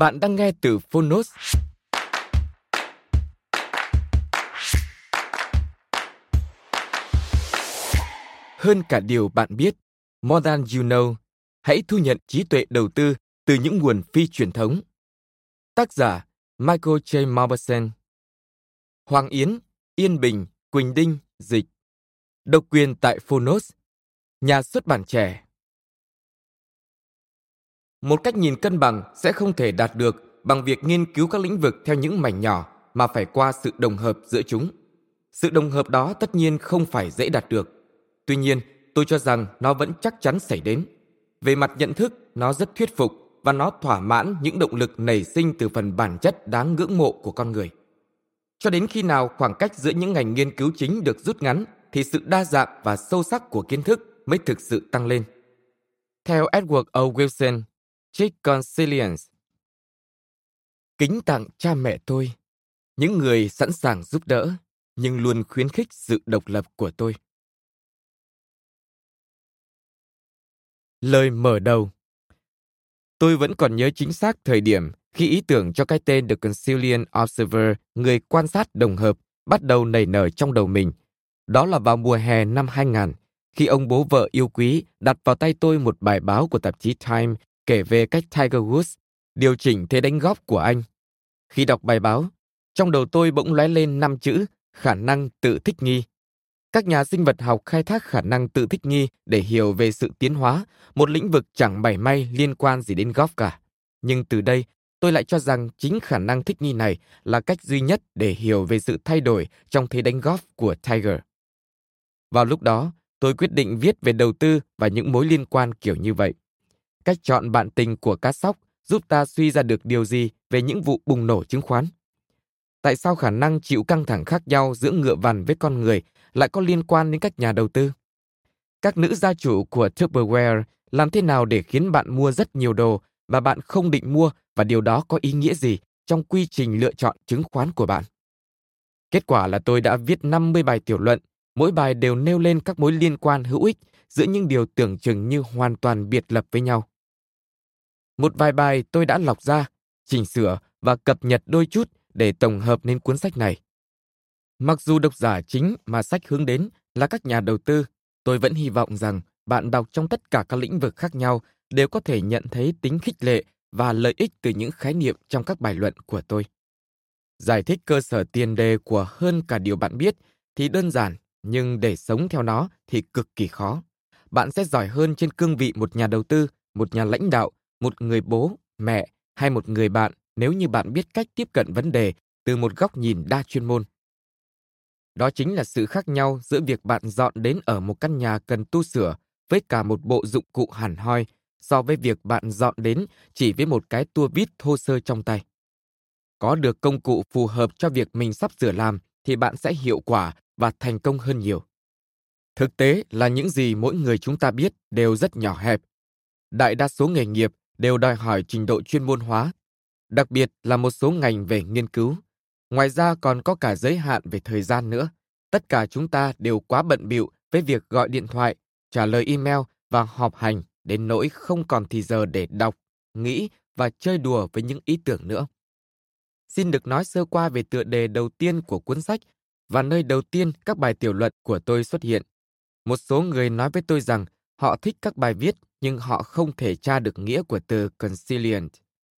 Bạn đang nghe từ Phonos. Hơn cả điều bạn biết, More Than You Know, hãy thu nhận trí tuệ đầu tư từ những nguồn phi truyền thống. Tác giả Michael J. Mauboussin Hoàng Yến, Yên Bình, Quỳnh Đinh, Dịch Độc quyền tại Phonos Nhà xuất bản trẻ một cách nhìn cân bằng sẽ không thể đạt được bằng việc nghiên cứu các lĩnh vực theo những mảnh nhỏ mà phải qua sự đồng hợp giữa chúng. Sự đồng hợp đó tất nhiên không phải dễ đạt được. Tuy nhiên, tôi cho rằng nó vẫn chắc chắn xảy đến. Về mặt nhận thức, nó rất thuyết phục và nó thỏa mãn những động lực nảy sinh từ phần bản chất đáng ngưỡng mộ của con người. Cho đến khi nào khoảng cách giữa những ngành nghiên cứu chính được rút ngắn thì sự đa dạng và sâu sắc của kiến thức mới thực sự tăng lên. Theo Edward O. Wilson, Trích Consilience. Kính tặng cha mẹ tôi, những người sẵn sàng giúp đỡ, nhưng luôn khuyến khích sự độc lập của tôi. Lời mở đầu Tôi vẫn còn nhớ chính xác thời điểm khi ý tưởng cho cái tên The Consilient Observer, người quan sát đồng hợp, bắt đầu nảy nở trong đầu mình. Đó là vào mùa hè năm 2000, khi ông bố vợ yêu quý đặt vào tay tôi một bài báo của tạp chí Time kể về cách Tiger Woods điều chỉnh thế đánh góp của anh. Khi đọc bài báo, trong đầu tôi bỗng lóe lên năm chữ khả năng tự thích nghi. Các nhà sinh vật học khai thác khả năng tự thích nghi để hiểu về sự tiến hóa, một lĩnh vực chẳng mảy may liên quan gì đến golf cả. Nhưng từ đây, tôi lại cho rằng chính khả năng thích nghi này là cách duy nhất để hiểu về sự thay đổi trong thế đánh golf của Tiger. Vào lúc đó, tôi quyết định viết về đầu tư và những mối liên quan kiểu như vậy. Cách chọn bạn tình của cá sóc giúp ta suy ra được điều gì về những vụ bùng nổ chứng khoán. Tại sao khả năng chịu căng thẳng khác nhau giữa ngựa vằn với con người lại có liên quan đến các nhà đầu tư? Các nữ gia chủ của Tupperware làm thế nào để khiến bạn mua rất nhiều đồ mà bạn không định mua và điều đó có ý nghĩa gì trong quy trình lựa chọn chứng khoán của bạn? Kết quả là tôi đã viết 50 bài tiểu luận, mỗi bài đều nêu lên các mối liên quan hữu ích giữa những điều tưởng chừng như hoàn toàn biệt lập với nhau. Một vài bài tôi đã lọc ra, chỉnh sửa và cập nhật đôi chút để tổng hợp nên cuốn sách này. Mặc dù độc giả chính mà sách hướng đến là các nhà đầu tư, tôi vẫn hy vọng rằng bạn đọc trong tất cả các lĩnh vực khác nhau đều có thể nhận thấy tính khích lệ và lợi ích từ những khái niệm trong các bài luận của tôi. Giải thích cơ sở tiền đề của hơn cả điều bạn biết thì đơn giản, nhưng để sống theo nó thì cực kỳ khó. Bạn sẽ giỏi hơn trên cương vị một nhà đầu tư, một nhà lãnh đạo một người bố, mẹ hay một người bạn nếu như bạn biết cách tiếp cận vấn đề từ một góc nhìn đa chuyên môn. Đó chính là sự khác nhau giữa việc bạn dọn đến ở một căn nhà cần tu sửa với cả một bộ dụng cụ hẳn hoi so với việc bạn dọn đến chỉ với một cái tua vít thô sơ trong tay. Có được công cụ phù hợp cho việc mình sắp sửa làm thì bạn sẽ hiệu quả và thành công hơn nhiều. Thực tế là những gì mỗi người chúng ta biết đều rất nhỏ hẹp. Đại đa số nghề nghiệp đều đòi hỏi trình độ chuyên môn hóa, đặc biệt là một số ngành về nghiên cứu. Ngoài ra còn có cả giới hạn về thời gian nữa. Tất cả chúng ta đều quá bận bịu với việc gọi điện thoại, trả lời email và họp hành đến nỗi không còn thì giờ để đọc, nghĩ và chơi đùa với những ý tưởng nữa. Xin được nói sơ qua về tựa đề đầu tiên của cuốn sách và nơi đầu tiên các bài tiểu luận của tôi xuất hiện. Một số người nói với tôi rằng họ thích các bài viết nhưng họ không thể tra được nghĩa của từ conciliant,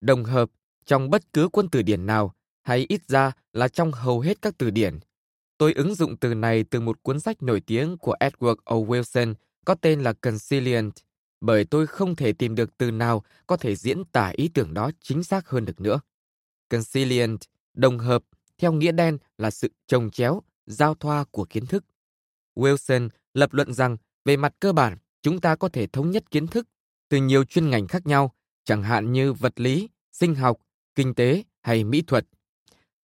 đồng hợp, trong bất cứ quân từ điển nào, hay ít ra là trong hầu hết các từ điển. Tôi ứng dụng từ này từ một cuốn sách nổi tiếng của Edward O. Wilson có tên là Conciliant, bởi tôi không thể tìm được từ nào có thể diễn tả ý tưởng đó chính xác hơn được nữa. Conciliant, đồng hợp, theo nghĩa đen là sự trồng chéo, giao thoa của kiến thức. Wilson lập luận rằng về mặt cơ bản, chúng ta có thể thống nhất kiến thức từ nhiều chuyên ngành khác nhau, chẳng hạn như vật lý, sinh học, kinh tế hay mỹ thuật.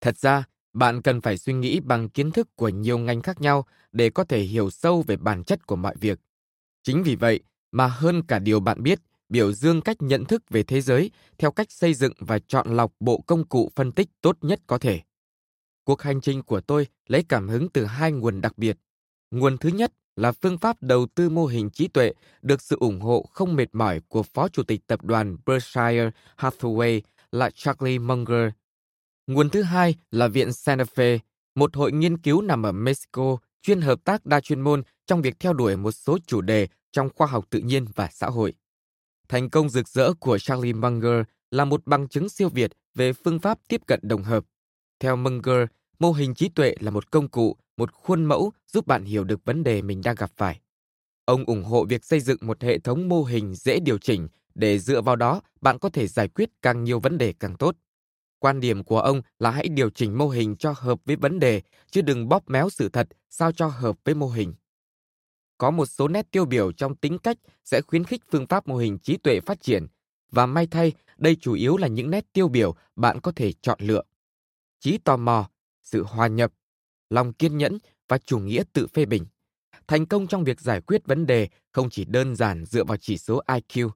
Thật ra, bạn cần phải suy nghĩ bằng kiến thức của nhiều ngành khác nhau để có thể hiểu sâu về bản chất của mọi việc. Chính vì vậy mà hơn cả điều bạn biết, biểu dương cách nhận thức về thế giới theo cách xây dựng và chọn lọc bộ công cụ phân tích tốt nhất có thể. Cuộc hành trình của tôi lấy cảm hứng từ hai nguồn đặc biệt. Nguồn thứ nhất là phương pháp đầu tư mô hình trí tuệ được sự ủng hộ không mệt mỏi của Phó Chủ tịch Tập đoàn Berkshire Hathaway là Charlie Munger. Nguồn thứ hai là Viện Santa Fe, một hội nghiên cứu nằm ở Mexico chuyên hợp tác đa chuyên môn trong việc theo đuổi một số chủ đề trong khoa học tự nhiên và xã hội. Thành công rực rỡ của Charlie Munger là một bằng chứng siêu việt về phương pháp tiếp cận đồng hợp. Theo Munger, mô hình trí tuệ là một công cụ, một khuôn mẫu giúp bạn hiểu được vấn đề mình đang gặp phải. Ông ủng hộ việc xây dựng một hệ thống mô hình dễ điều chỉnh để dựa vào đó bạn có thể giải quyết càng nhiều vấn đề càng tốt. Quan điểm của ông là hãy điều chỉnh mô hình cho hợp với vấn đề, chứ đừng bóp méo sự thật sao cho hợp với mô hình. Có một số nét tiêu biểu trong tính cách sẽ khuyến khích phương pháp mô hình trí tuệ phát triển, và may thay, đây chủ yếu là những nét tiêu biểu bạn có thể chọn lựa. Trí tò mò, sự hòa nhập, lòng kiên nhẫn và chủ nghĩa tự phê bình. Thành công trong việc giải quyết vấn đề không chỉ đơn giản dựa vào chỉ số IQ.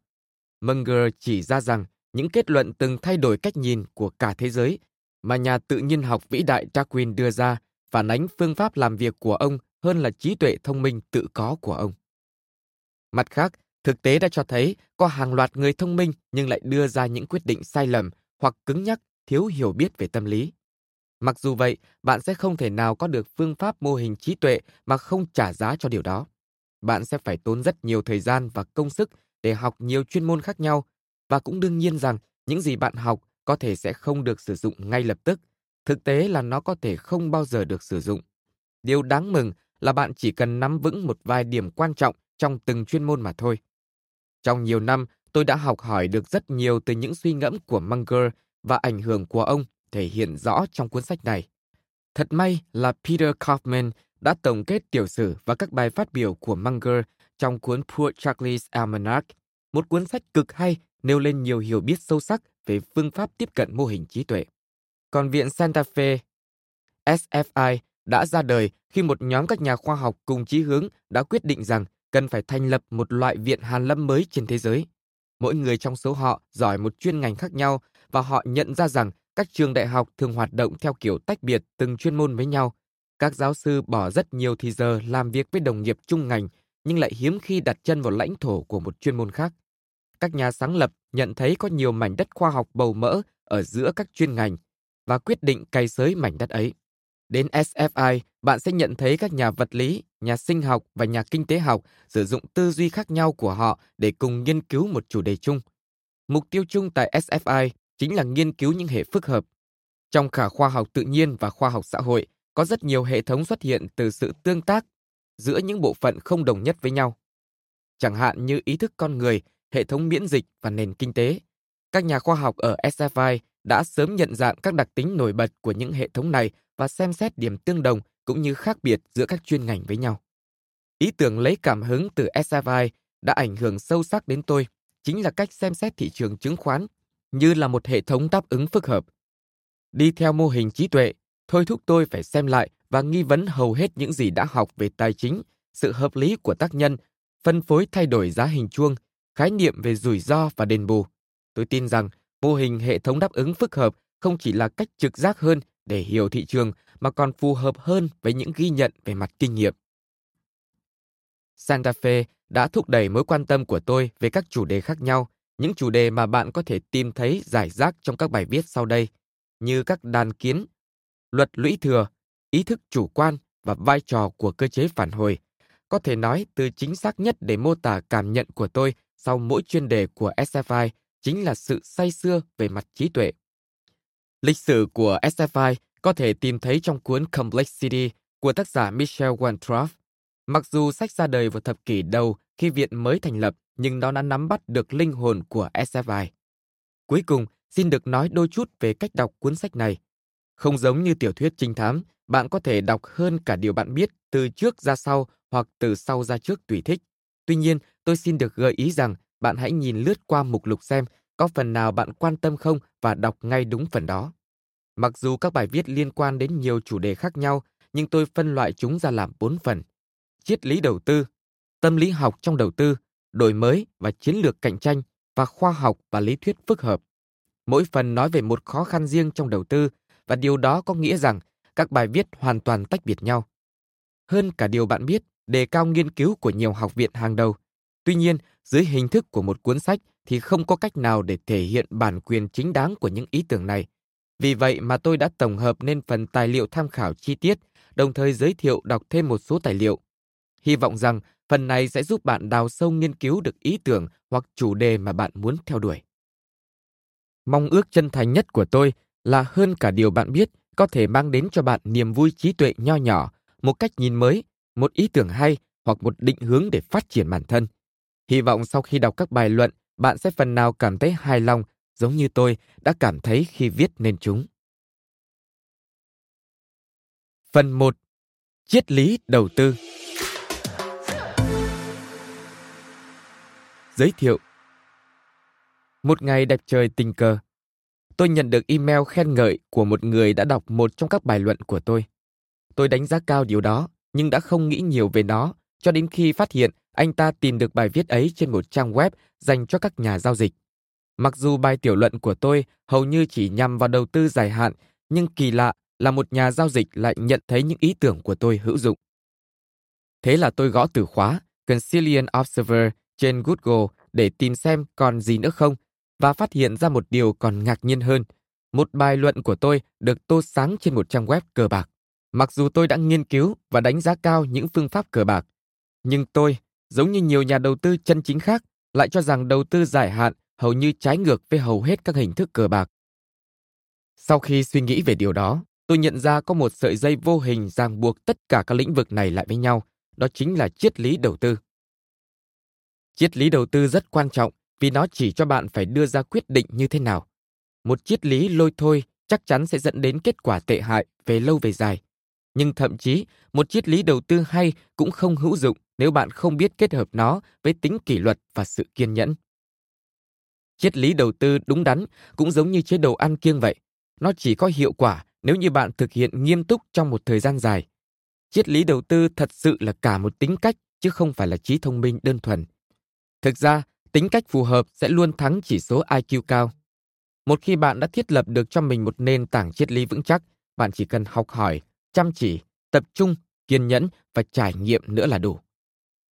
Munger chỉ ra rằng những kết luận từng thay đổi cách nhìn của cả thế giới mà nhà tự nhiên học vĩ đại Darwin đưa ra phản ánh phương pháp làm việc của ông hơn là trí tuệ thông minh tự có của ông. Mặt khác, thực tế đã cho thấy có hàng loạt người thông minh nhưng lại đưa ra những quyết định sai lầm hoặc cứng nhắc, thiếu hiểu biết về tâm lý. Mặc dù vậy, bạn sẽ không thể nào có được phương pháp mô hình trí tuệ mà không trả giá cho điều đó. Bạn sẽ phải tốn rất nhiều thời gian và công sức để học nhiều chuyên môn khác nhau và cũng đương nhiên rằng những gì bạn học có thể sẽ không được sử dụng ngay lập tức. Thực tế là nó có thể không bao giờ được sử dụng. Điều đáng mừng là bạn chỉ cần nắm vững một vài điểm quan trọng trong từng chuyên môn mà thôi. Trong nhiều năm, tôi đã học hỏi được rất nhiều từ những suy ngẫm của Munger và ảnh hưởng của ông thể hiện rõ trong cuốn sách này. Thật may là Peter Kaufman đã tổng kết tiểu sử và các bài phát biểu của Munger trong cuốn Poor Charlie's Almanac, một cuốn sách cực hay nêu lên nhiều hiểu biết sâu sắc về phương pháp tiếp cận mô hình trí tuệ. Còn Viện Santa Fe, SFI đã ra đời khi một nhóm các nhà khoa học cùng chí hướng đã quyết định rằng cần phải thành lập một loại viện hàn lâm mới trên thế giới. Mỗi người trong số họ giỏi một chuyên ngành khác nhau và họ nhận ra rằng các trường đại học thường hoạt động theo kiểu tách biệt từng chuyên môn với nhau. Các giáo sư bỏ rất nhiều thời giờ làm việc với đồng nghiệp chung ngành nhưng lại hiếm khi đặt chân vào lãnh thổ của một chuyên môn khác. Các nhà sáng lập nhận thấy có nhiều mảnh đất khoa học bầu mỡ ở giữa các chuyên ngành và quyết định cày xới mảnh đất ấy. Đến SFI, bạn sẽ nhận thấy các nhà vật lý, nhà sinh học và nhà kinh tế học sử dụng tư duy khác nhau của họ để cùng nghiên cứu một chủ đề chung. Mục tiêu chung tại SFI chính là nghiên cứu những hệ phức hợp. Trong cả khoa học tự nhiên và khoa học xã hội, có rất nhiều hệ thống xuất hiện từ sự tương tác giữa những bộ phận không đồng nhất với nhau. Chẳng hạn như ý thức con người, hệ thống miễn dịch và nền kinh tế. Các nhà khoa học ở SFI đã sớm nhận dạng các đặc tính nổi bật của những hệ thống này và xem xét điểm tương đồng cũng như khác biệt giữa các chuyên ngành với nhau. Ý tưởng lấy cảm hứng từ SFI đã ảnh hưởng sâu sắc đến tôi, chính là cách xem xét thị trường chứng khoán như là một hệ thống đáp ứng phức hợp. Đi theo mô hình trí tuệ, thôi thúc tôi phải xem lại và nghi vấn hầu hết những gì đã học về tài chính, sự hợp lý của tác nhân, phân phối thay đổi giá hình chuông, khái niệm về rủi ro và đền bù. Tôi tin rằng mô hình hệ thống đáp ứng phức hợp không chỉ là cách trực giác hơn để hiểu thị trường mà còn phù hợp hơn với những ghi nhận về mặt kinh nghiệm. Santa Fe đã thúc đẩy mối quan tâm của tôi về các chủ đề khác nhau, những chủ đề mà bạn có thể tìm thấy giải rác trong các bài viết sau đây, như các đàn kiến, luật lũy thừa, ý thức chủ quan, và vai trò của cơ chế phản hồi. Có thể nói từ chính xác nhất để mô tả cảm nhận của tôi sau mỗi chuyên đề của SFI chính là sự say xưa về mặt trí tuệ. Lịch sử của SFI có thể tìm thấy trong cuốn Complexity của tác giả Michel Wantroff. Mặc dù sách ra đời vào thập kỷ đầu khi viện mới thành lập, nhưng nó đã nắm bắt được linh hồn của SFI. Cuối cùng, xin được nói đôi chút về cách đọc cuốn sách này. Không giống như tiểu thuyết trinh thám, bạn có thể đọc hơn cả điều bạn biết từ trước ra sau hoặc từ sau ra trước tùy thích. Tuy nhiên, tôi xin được gợi ý rằng bạn hãy nhìn lướt qua mục lục xem có phần nào bạn quan tâm không và đọc ngay đúng phần đó. Mặc dù các bài viết liên quan đến nhiều chủ đề khác nhau, nhưng tôi phân loại chúng ra làm bốn phần. Triết lý đầu tư, tâm lý học trong đầu tư, đổi mới và chiến lược cạnh tranh và khoa học và lý thuyết phức hợp. Mỗi phần nói về một khó khăn riêng trong đầu tư và điều đó có nghĩa rằng các bài viết hoàn toàn tách biệt nhau. Hơn cả điều bạn biết, đề cao nghiên cứu của nhiều học viện hàng đầu. Tuy nhiên, dưới hình thức của một cuốn sách thì không có cách nào để thể hiện bản quyền chính đáng của những ý tưởng này. Vì vậy mà tôi đã tổng hợp nên phần tài liệu tham khảo chi tiết, đồng thời giới thiệu đọc thêm một số tài liệu. Hy vọng rằng phần này sẽ giúp bạn đào sâu nghiên cứu được ý tưởng hoặc chủ đề mà bạn muốn theo đuổi. Mong ước chân thành nhất của tôi là hơn cả điều bạn biết có thể mang đến cho bạn niềm vui trí tuệ nho nhỏ, một cách nhìn mới, một ý tưởng hay hoặc một định hướng để phát triển bản thân. Hy vọng sau khi đọc các bài luận, bạn sẽ phần nào cảm thấy hài lòng giống như tôi đã cảm thấy khi viết nên chúng. Phần 1. Triết lý đầu tư Giới thiệu Một ngày đẹp trời tình cờ, tôi nhận được email khen ngợi của một người đã đọc một trong các bài luận của tôi. Tôi đánh giá cao điều đó, nhưng đã không nghĩ nhiều về nó cho đến khi phát hiện anh ta tìm được bài viết ấy trên một trang web dành cho các nhà giao dịch. Mặc dù bài tiểu luận của tôi hầu như chỉ nhằm vào đầu tư dài hạn, nhưng kỳ lạ là một nhà giao dịch lại nhận thấy những ý tưởng của tôi hữu dụng. Thế là tôi gõ từ khóa Concilian Observer trên Google để tìm xem còn gì nữa không và phát hiện ra một điều còn ngạc nhiên hơn. Một bài luận của tôi được tô sáng trên một trang web cờ bạc. Mặc dù tôi đã nghiên cứu và đánh giá cao những phương pháp cờ bạc, nhưng tôi, giống như nhiều nhà đầu tư chân chính khác, lại cho rằng đầu tư dài hạn hầu như trái ngược với hầu hết các hình thức cờ bạc. Sau khi suy nghĩ về điều đó, tôi nhận ra có một sợi dây vô hình ràng buộc tất cả các lĩnh vực này lại với nhau, đó chính là triết lý đầu tư. Triết lý đầu tư rất quan trọng vì nó chỉ cho bạn phải đưa ra quyết định như thế nào. Một triết lý lôi thôi chắc chắn sẽ dẫn đến kết quả tệ hại về lâu về dài. Nhưng thậm chí, một triết lý đầu tư hay cũng không hữu dụng nếu bạn không biết kết hợp nó với tính kỷ luật và sự kiên nhẫn. Triết lý đầu tư đúng đắn cũng giống như chế độ ăn kiêng vậy. Nó chỉ có hiệu quả nếu như bạn thực hiện nghiêm túc trong một thời gian dài. Triết lý đầu tư thật sự là cả một tính cách chứ không phải là trí thông minh đơn thuần. Thực ra, tính cách phù hợp sẽ luôn thắng chỉ số IQ cao. Một khi bạn đã thiết lập được cho mình một nền tảng triết lý vững chắc, bạn chỉ cần học hỏi, chăm chỉ, tập trung, kiên nhẫn và trải nghiệm nữa là đủ.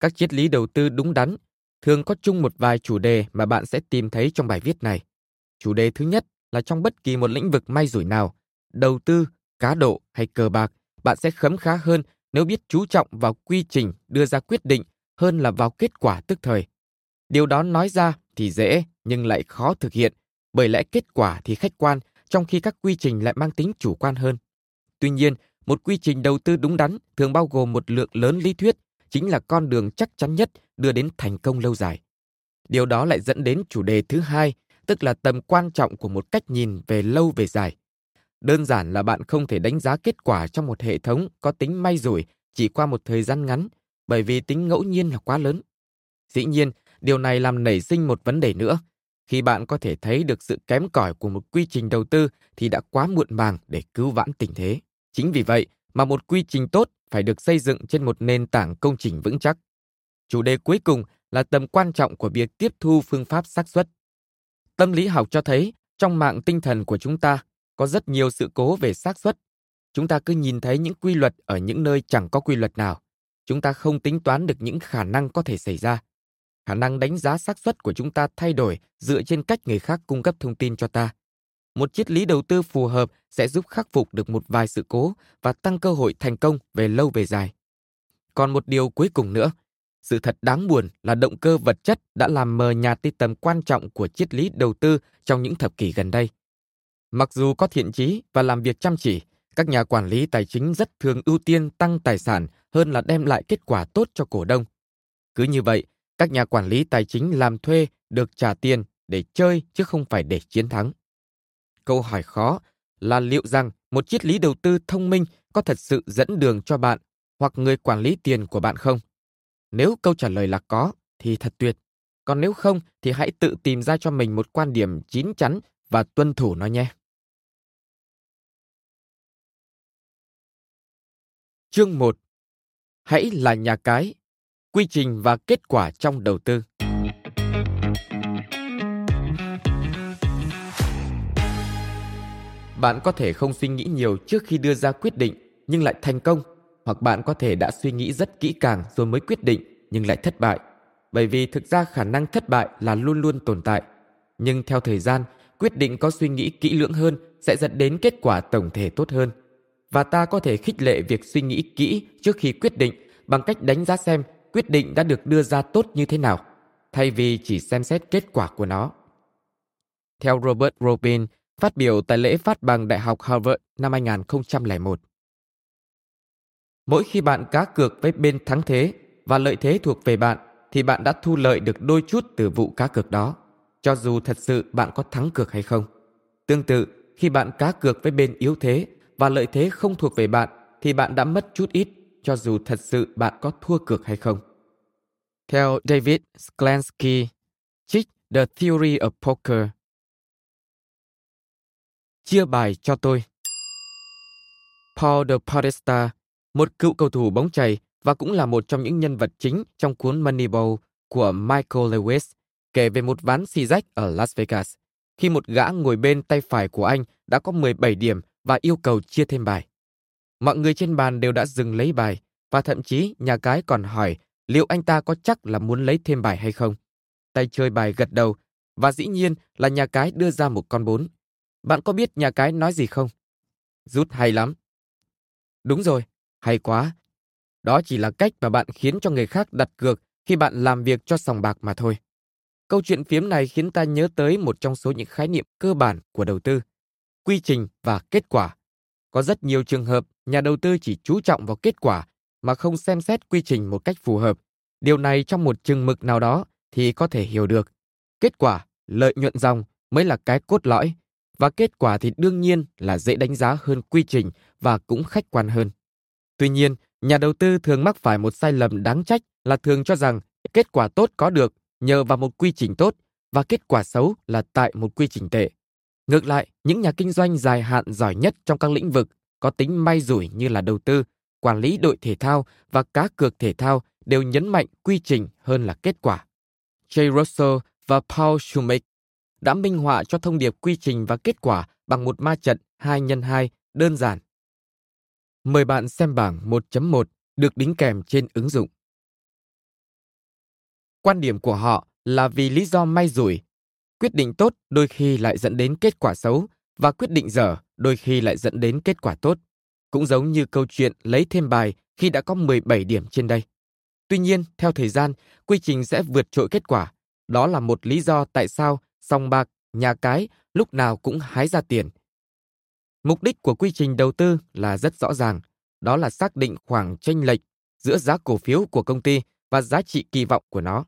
Các triết lý đầu tư đúng đắn thường có chung một vài chủ đề mà bạn sẽ tìm thấy trong bài viết này. Chủ đề thứ nhất là trong bất kỳ một lĩnh vực may rủi nào, đầu tư, cá độ hay cờ bạc, bạn sẽ khấm khá hơn nếu biết chú trọng vào quy trình đưa ra quyết định hơn là vào kết quả tức thời. Điều đó nói ra thì dễ nhưng lại khó thực hiện, bởi lẽ kết quả thì khách quan, trong khi các quy trình lại mang tính chủ quan hơn. Tuy nhiên, một quy trình đầu tư đúng đắn thường bao gồm một lượng lớn lý thuyết, chính là con đường chắc chắn nhất đưa đến thành công lâu dài. Điều đó lại dẫn đến chủ đề thứ hai, tức là tầm quan trọng của một cách nhìn về lâu về dài. Đơn giản là bạn không thể đánh giá kết quả trong một hệ thống có tính may rủi chỉ qua một thời gian ngắn, bởi vì tính ngẫu nhiên là quá lớn. Dĩ nhiên, điều này làm nảy sinh một vấn đề nữa. Khi bạn có thể thấy được sự kém cỏi của một quy trình đầu tư thì đã quá muộn màng để cứu vãn tình thế. Chính vì vậy mà một quy trình tốt phải được xây dựng trên một nền tảng công trình vững chắc. Chủ đề cuối cùng là tầm quan trọng của việc tiếp thu phương pháp xác suất. Tâm lý học cho thấy trong mạng tinh thần của chúng ta có rất nhiều sự cố về xác suất. Chúng ta cứ nhìn thấy những quy luật ở những nơi chẳng có quy luật nào. Chúng ta không tính toán được những khả năng có thể xảy ra. Khả năng đánh giá xác suất của chúng ta thay đổi dựa trên cách người khác cung cấp thông tin cho ta. một triết lý đầu tư phù hợp sẽ giúp khắc phục được một vài sự cố và tăng cơ hội thành công về lâu về dài. Còn một điều cuối cùng nữa, sự thật đáng buồn là động cơ vật chất đã làm mờ nhạt đi tầm quan trọng của triết lý đầu tư trong những thập kỷ gần đây. Mặc dù có thiện chí và làm việc chăm chỉ, các nhà quản lý tài chính rất thường ưu tiên tăng tài sản hơn là đem lại kết quả tốt cho cổ đông. Cứ như vậy, các nhà quản lý tài chính làm thuê được trả tiền để chơi chứ không phải để chiến thắng. Câu hỏi khó là liệu rằng một triết lý đầu tư thông minh có thật sự dẫn đường cho bạn hoặc người quản lý tiền của bạn không? Nếu câu trả lời là có thì thật tuyệt. Còn nếu không thì hãy tự tìm ra cho mình một quan điểm chín chắn và tuân thủ nó nhé. Chương 1 Hãy là nhà cái, quy trình và kết quả trong đầu tư. Bạn có thể không suy nghĩ nhiều trước khi đưa ra quyết định nhưng lại thành công, hoặc bạn có thể đã suy nghĩ rất kỹ càng rồi mới quyết định nhưng lại thất bại. Bởi vì thực ra khả năng thất bại là luôn luôn tồn tại. Nhưng theo thời gian, quyết định có suy nghĩ kỹ lưỡng hơn sẽ dẫn đến kết quả tổng thể tốt hơn. Và ta có thể khích lệ việc suy nghĩ kỹ trước khi quyết định bằng cách đánh giá xem quyết định đã được đưa ra tốt như thế nào, thay vì chỉ xem xét kết quả của nó. Theo Robert Robin, phát biểu tại lễ phát bằng Đại học Harvard năm 2001. Mỗi khi bạn cá cược với bên thắng thế và lợi thế thuộc về bạn, thì bạn đã thu lợi được đôi chút từ vụ cá cược đó, cho dù thật sự bạn có thắng cược hay không. Tương tự, khi bạn cá cược với bên yếu thế và lợi thế không thuộc về bạn, thì bạn đã mất chút ít, cho dù thật sự bạn có thua cược hay không. Theo David Sklansky, trích The Theory of Poker, chia bài cho tôi. Paul de Podesta, một cựu cầu thủ bóng chày và cũng là một trong những nhân vật chính trong cuốn Moneyball của Michael Lewis, kể về một ván xì rách ở Las Vegas, khi một gã ngồi bên tay phải của anh đã có 17 điểm và yêu cầu chia thêm bài. Mọi người trên bàn đều đã dừng lấy bài, và thậm chí nhà cái còn hỏi liệu anh ta có chắc là muốn lấy thêm bài hay không. Tay chơi bài gật đầu, và dĩ nhiên là nhà cái đưa ra một con bốn. Bạn có biết nhà cái nói gì không? Rút hay lắm. Đúng rồi, hay quá. Đó chỉ là cách mà bạn khiến cho người khác đặt cược khi bạn làm việc cho sòng bạc mà thôi. Câu chuyện phiếm này khiến ta nhớ tới một trong số những khái niệm cơ bản của đầu tư, quy trình và kết quả. Có rất nhiều trường hợp nhà đầu tư chỉ chú trọng vào kết quả mà không xem xét quy trình một cách phù hợp. Điều này trong một chừng mực nào đó thì có thể hiểu được. Kết quả, lợi nhuận dòng mới là cái cốt lõi và kết quả thì đương nhiên là dễ đánh giá hơn quy trình và cũng khách quan hơn. Tuy nhiên, nhà đầu tư thường mắc phải một sai lầm đáng trách là thường cho rằng kết quả tốt có được nhờ vào một quy trình tốt và kết quả xấu là tại một quy trình tệ. Ngược lại, những nhà kinh doanh dài hạn giỏi nhất trong các lĩnh vực có tính may rủi như là đầu tư, quản lý đội thể thao và cá cược thể thao đều nhấn mạnh quy trình hơn là kết quả. Jay Russell và Paul Schumacher đã minh họa cho thông điệp quy trình và kết quả bằng một ma trận 2 x 2 đơn giản. Mời bạn xem bảng 1.1 được đính kèm trên ứng dụng. Quan điểm của họ là vì lý do may rủi, quyết định tốt đôi khi lại dẫn đến kết quả xấu và quyết định dở đôi khi lại dẫn đến kết quả tốt. Cũng giống như câu chuyện lấy thêm bài khi đã có 17 điểm trên đây. Tuy nhiên, theo thời gian, quy trình sẽ vượt trội kết quả. Đó là một lý do tại sao sòng bạc, nhà cái lúc nào cũng hái ra tiền. Mục đích của quy trình đầu tư là rất rõ ràng, đó là xác định khoảng chênh lệch giữa giá cổ phiếu của công ty và giá trị kỳ vọng của nó.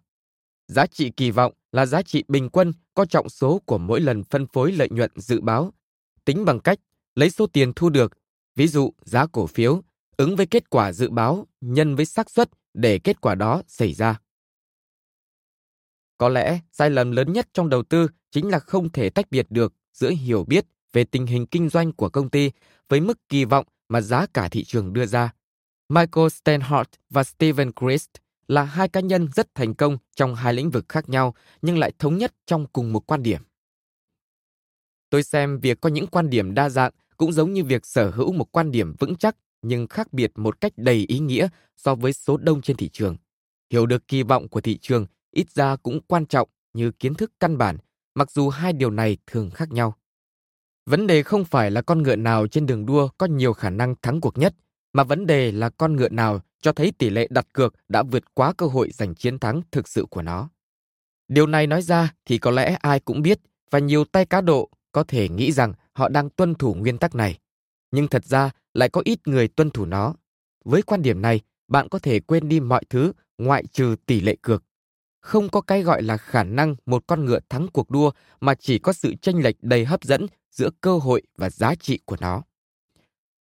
Giá trị kỳ vọng là giá trị bình quân có trọng số của mỗi lần phân phối lợi nhuận dự báo, tính bằng cách lấy số tiền thu được, ví dụ giá cổ phiếu, ứng với kết quả dự báo nhân với xác suất để kết quả đó xảy ra. Có lẽ sai lầm lớn nhất trong đầu tư chính là không thể tách biệt được giữa hiểu biết về tình hình kinh doanh của công ty với mức kỳ vọng mà giá cả thị trường đưa ra. Michael Stenhart và Steven Christ là hai cá nhân rất thành công trong hai lĩnh vực khác nhau nhưng lại thống nhất trong cùng một quan điểm. Tôi xem việc có những quan điểm đa dạng cũng giống như việc sở hữu một quan điểm vững chắc nhưng khác biệt một cách đầy ý nghĩa so với số đông trên thị trường. Hiểu được kỳ vọng của thị trường ít ra cũng quan trọng như kiến thức căn bản, mặc dù hai điều này thường khác nhau. Vấn đề không phải là con ngựa nào trên đường đua có nhiều khả năng thắng cuộc nhất, mà vấn đề là con ngựa nào cho thấy tỷ lệ đặt cược đã vượt quá cơ hội giành chiến thắng thực sự của nó. Điều này nói ra thì có lẽ ai cũng biết và nhiều tay cá độ có thể nghĩ rằng họ đang tuân thủ nguyên tắc này. Nhưng thật ra lại có ít người tuân thủ nó. Với quan điểm này, bạn có thể quên đi mọi thứ ngoại trừ tỷ lệ cược. Không có cái gọi là khả năng một con ngựa thắng cuộc đua mà chỉ có sự chênh lệch đầy hấp dẫn giữa cơ hội và giá trị của nó.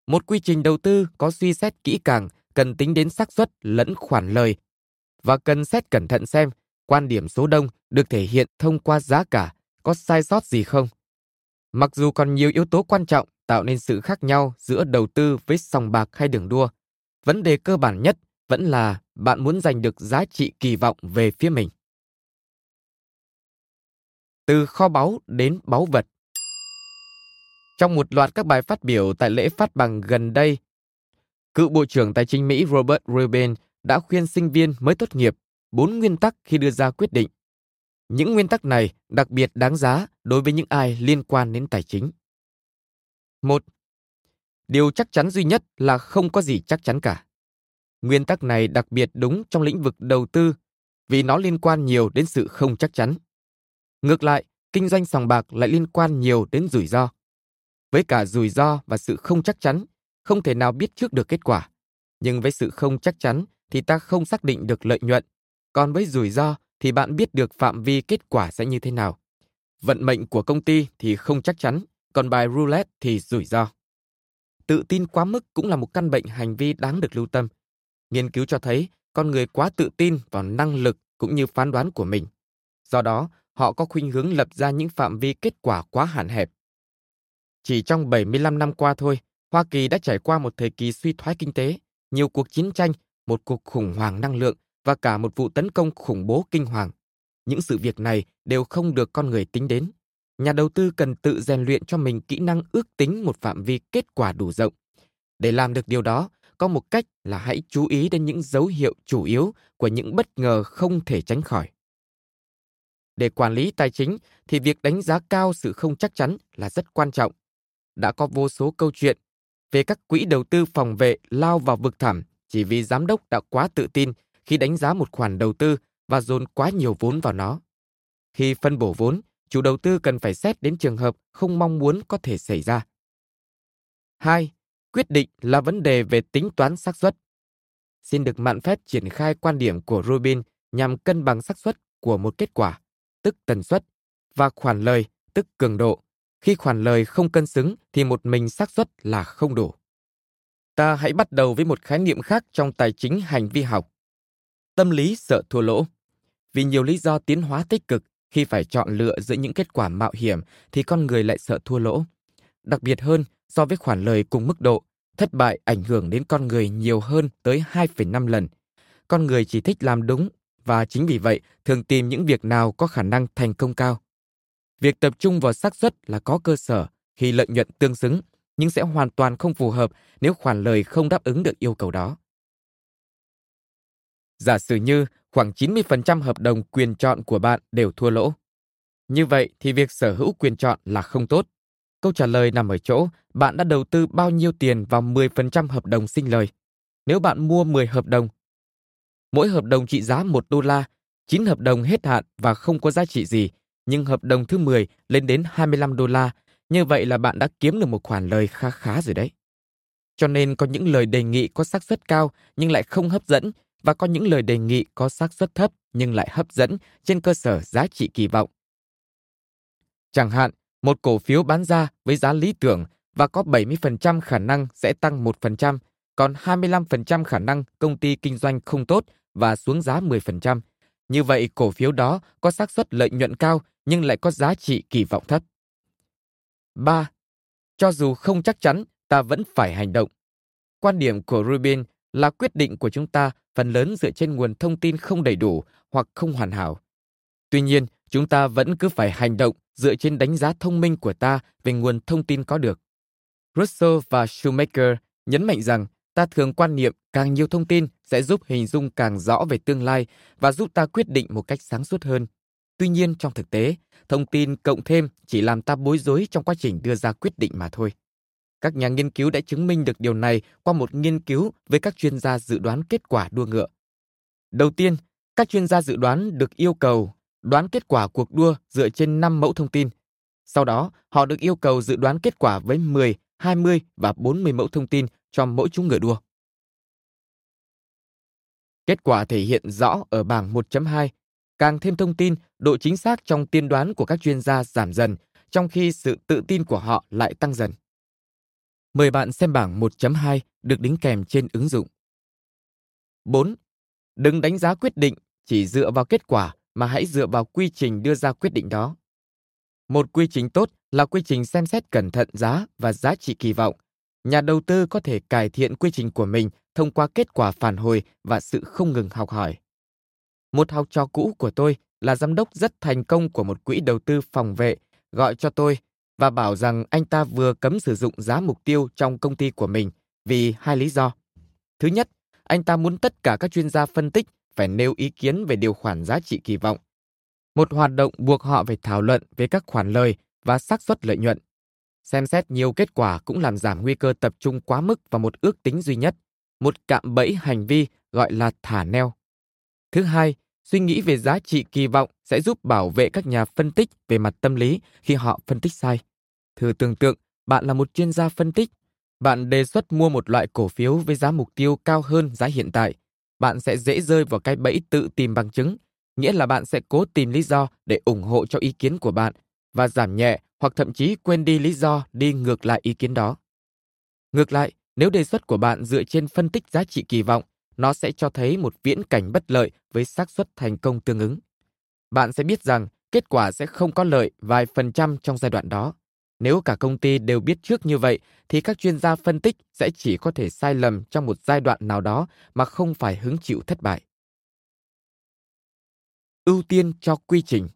Một quy trình đầu tư có suy xét kỹ càng cần tính đến xác suất lẫn khoản lời và cần xét cẩn thận xem quan điểm số đông được thể hiện thông qua giá cả có sai sót gì không. Mặc dù còn nhiều yếu tố quan trọng tạo nên sự khác nhau giữa đầu tư với sòng bạc hay đường đua, vấn đề cơ bản nhất vẫn là bạn muốn giành được giá trị kỳ vọng về phía mình. Từ kho báu đến báu vật Trong một loạt các bài phát biểu tại lễ phát bằng gần đây, cựu Bộ trưởng Tài chính Mỹ Robert Rubin đã khuyên sinh viên mới tốt nghiệp bốn nguyên tắc khi đưa ra quyết định. Những nguyên tắc này đặc biệt đáng giá đối với những ai liên quan đến tài chính. Một, Điều chắc chắn duy nhất là không có gì chắc chắn cả. Nguyên tắc này đặc biệt đúng trong lĩnh vực đầu tư vì nó liên quan nhiều đến sự không chắc chắn. Ngược lại, kinh doanh sòng bạc lại liên quan nhiều đến rủi ro. Với cả rủi ro và sự không chắc chắn, không thể nào biết trước được kết quả. Nhưng với sự không chắc chắn thì ta không xác định được lợi nhuận. Còn với rủi ro thì bạn biết được phạm vi kết quả sẽ như thế nào. Vận mệnh của công ty thì không chắc chắn, còn bài roulette thì rủi ro. Tự tin quá mức cũng là một căn bệnh hành vi đáng được lưu tâm. Nghiên cứu cho thấy con người quá tự tin vào năng lực cũng như phán đoán của mình. Do đó, họ có khuynh hướng lập ra những phạm vi kết quả quá hạn hẹp. Chỉ trong 75 năm qua thôi, Hoa Kỳ đã trải qua một thời kỳ suy thoái kinh tế, nhiều cuộc chiến tranh, một cuộc khủng hoảng năng lượng và cả một vụ tấn công khủng bố kinh hoàng. Những sự việc này đều không được con người tính đến. Nhà đầu tư cần tự rèn luyện cho mình kỹ năng ước tính một phạm vi kết quả đủ rộng. Để làm được điều đó, có một cách là hãy chú ý đến những dấu hiệu chủ yếu của những bất ngờ không thể tránh khỏi. Để quản lý tài chính thì việc đánh giá cao sự không chắc chắn là rất quan trọng. Đã có vô số câu chuyện về các quỹ đầu tư phòng vệ lao vào vực thẳm chỉ vì giám đốc đã quá tự tin khi đánh giá một khoản đầu tư và dồn quá nhiều vốn vào nó. Khi phân bổ vốn, chủ đầu tư cần phải xét đến trường hợp không mong muốn có thể xảy ra. 2. Quyết định là vấn đề về tính toán xác suất. Xin được mạn phép triển khai quan điểm của Rubin nhằm cân bằng xác suất của một kết quả, tức tần suất, và khoản lời, tức cường độ. Khi khoản lời không cân xứng thì một mình xác suất là không đủ. Ta hãy bắt đầu với một khái niệm khác trong tài chính hành vi học. Tâm lý sợ thua lỗ. Vì nhiều lý do tiến hóa tích cực, khi phải chọn lựa giữa những kết quả mạo hiểm thì con người lại sợ thua lỗ. Đặc biệt hơn, so với khoản lời cùng mức độ, thất bại ảnh hưởng đến con người nhiều hơn tới 2,5 lần. Con người chỉ thích làm đúng và chính vì vậy thường tìm những việc nào có khả năng thành công cao. Việc tập trung vào xác suất là có cơ sở khi lợi nhuận tương xứng, nhưng sẽ hoàn toàn không phù hợp nếu khoản lời không đáp ứng được yêu cầu đó. Giả sử như khoảng 90% hợp đồng quyền chọn của bạn đều thua lỗ. Như vậy thì việc sở hữu quyền chọn là không tốt. Câu trả lời nằm ở chỗ bạn đã đầu tư bao nhiêu tiền vào 10% hợp đồng sinh lời. Nếu bạn mua 10 hợp đồng, mỗi hợp đồng trị giá 1 đô la, 9 hợp đồng hết hạn và không có giá trị gì, nhưng hợp đồng thứ 10 lên đến 25 đô la, như vậy là bạn đã kiếm được một khoản lời khá khá rồi đấy. Cho nên có những lời đề nghị có xác suất cao nhưng lại không hấp dẫn và có những lời đề nghị có xác suất thấp nhưng lại hấp dẫn trên cơ sở giá trị kỳ vọng. Chẳng hạn, một cổ phiếu bán ra với giá lý tưởng và có 70% khả năng sẽ tăng 1%, còn 25% khả năng công ty kinh doanh không tốt và xuống giá 10%. Như vậy cổ phiếu đó có xác suất lợi nhuận cao nhưng lại có giá trị kỳ vọng thấp. 3. Cho dù không chắc chắn, ta vẫn phải hành động. Quan điểm của Rubin là quyết định của chúng ta phần lớn dựa trên nguồn thông tin không đầy đủ hoặc không hoàn hảo. Tuy nhiên, chúng ta vẫn cứ phải hành động dựa trên đánh giá thông minh của ta về nguồn thông tin có được. Russell và Shoemaker nhấn mạnh rằng ta thường quan niệm càng nhiều thông tin sẽ giúp hình dung càng rõ về tương lai và giúp ta quyết định một cách sáng suốt hơn. Tuy nhiên trong thực tế, thông tin cộng thêm chỉ làm ta bối rối trong quá trình đưa ra quyết định mà thôi. Các nhà nghiên cứu đã chứng minh được điều này qua một nghiên cứu với các chuyên gia dự đoán kết quả đua ngựa. Đầu tiên, các chuyên gia dự đoán được yêu cầu đoán kết quả cuộc đua dựa trên 5 mẫu thông tin. Sau đó, họ được yêu cầu dự đoán kết quả với 10, 20 và 40 mẫu thông tin cho mỗi chúng ngựa đua. Kết quả thể hiện rõ ở bảng 1.2. Càng thêm thông tin, độ chính xác trong tiên đoán của các chuyên gia giảm dần, trong khi sự tự tin của họ lại tăng dần. Mời bạn xem bảng 1.2 được đính kèm trên ứng dụng. 4. Đừng đánh giá quyết định chỉ dựa vào kết quả mà hãy dựa vào quy trình đưa ra quyết định đó. Một quy trình tốt là quy trình xem xét cẩn thận giá và giá trị kỳ vọng. Nhà đầu tư có thể cải thiện quy trình của mình thông qua kết quả phản hồi và sự không ngừng học hỏi. Một học trò cũ của tôi là giám đốc rất thành công của một quỹ đầu tư phòng vệ gọi cho tôi và bảo rằng anh ta vừa cấm sử dụng giá mục tiêu trong công ty của mình vì hai lý do. Thứ nhất, anh ta muốn tất cả các chuyên gia phân tích phải nêu ý kiến về điều khoản giá trị kỳ vọng. Một hoạt động buộc họ phải thảo luận về các khoản lời và xác suất lợi nhuận. Xem xét nhiều kết quả cũng làm giảm nguy cơ tập trung quá mức vào một ước tính duy nhất, một cạm bẫy hành vi gọi là thả neo. Thứ hai, suy nghĩ về giá trị kỳ vọng sẽ giúp bảo vệ các nhà phân tích về mặt tâm lý khi họ phân tích sai. Thử tưởng tượng, bạn là một chuyên gia phân tích. Bạn đề xuất mua một loại cổ phiếu với giá mục tiêu cao hơn giá hiện tại. Bạn sẽ dễ rơi vào cái bẫy tự tìm bằng chứng, nghĩa là bạn sẽ cố tìm lý do để ủng hộ cho ý kiến của bạn và giảm nhẹ hoặc thậm chí quên đi lý do đi ngược lại ý kiến đó. Ngược lại, nếu đề xuất của bạn dựa trên phân tích giá trị kỳ vọng, nó sẽ cho thấy một viễn cảnh bất lợi với xác suất thành công tương ứng. Bạn sẽ biết rằng kết quả sẽ không có lợi vài phần trăm trong giai đoạn đó. Nếu cả công ty đều biết trước như vậy thì các chuyên gia phân tích sẽ chỉ có thể sai lầm trong một giai đoạn nào đó mà không phải hứng chịu thất bại. Ưu tiên cho quy trình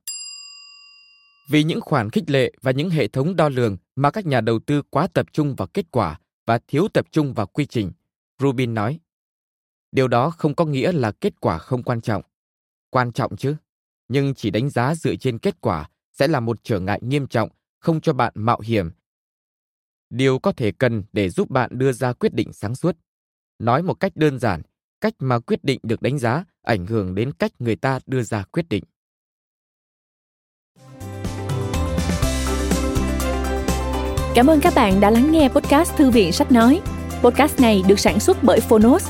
Vì những khoản khích lệ và những hệ thống đo lường mà các nhà đầu tư quá tập trung vào kết quả và thiếu tập trung vào quy trình, Rubin nói. Điều đó không có nghĩa là kết quả không quan trọng. Quan trọng chứ, nhưng chỉ đánh giá dựa trên kết quả sẽ là một trở ngại nghiêm trọng không cho bạn mạo hiểm. Điều có thể cần để giúp bạn đưa ra quyết định sáng suốt. Nói một cách đơn giản, cách mà quyết định được đánh giá ảnh hưởng đến cách người ta đưa ra quyết định. Cảm ơn các bạn đã lắng nghe podcast Thư viện Sách Nói. Podcast này được sản xuất bởi Phonos,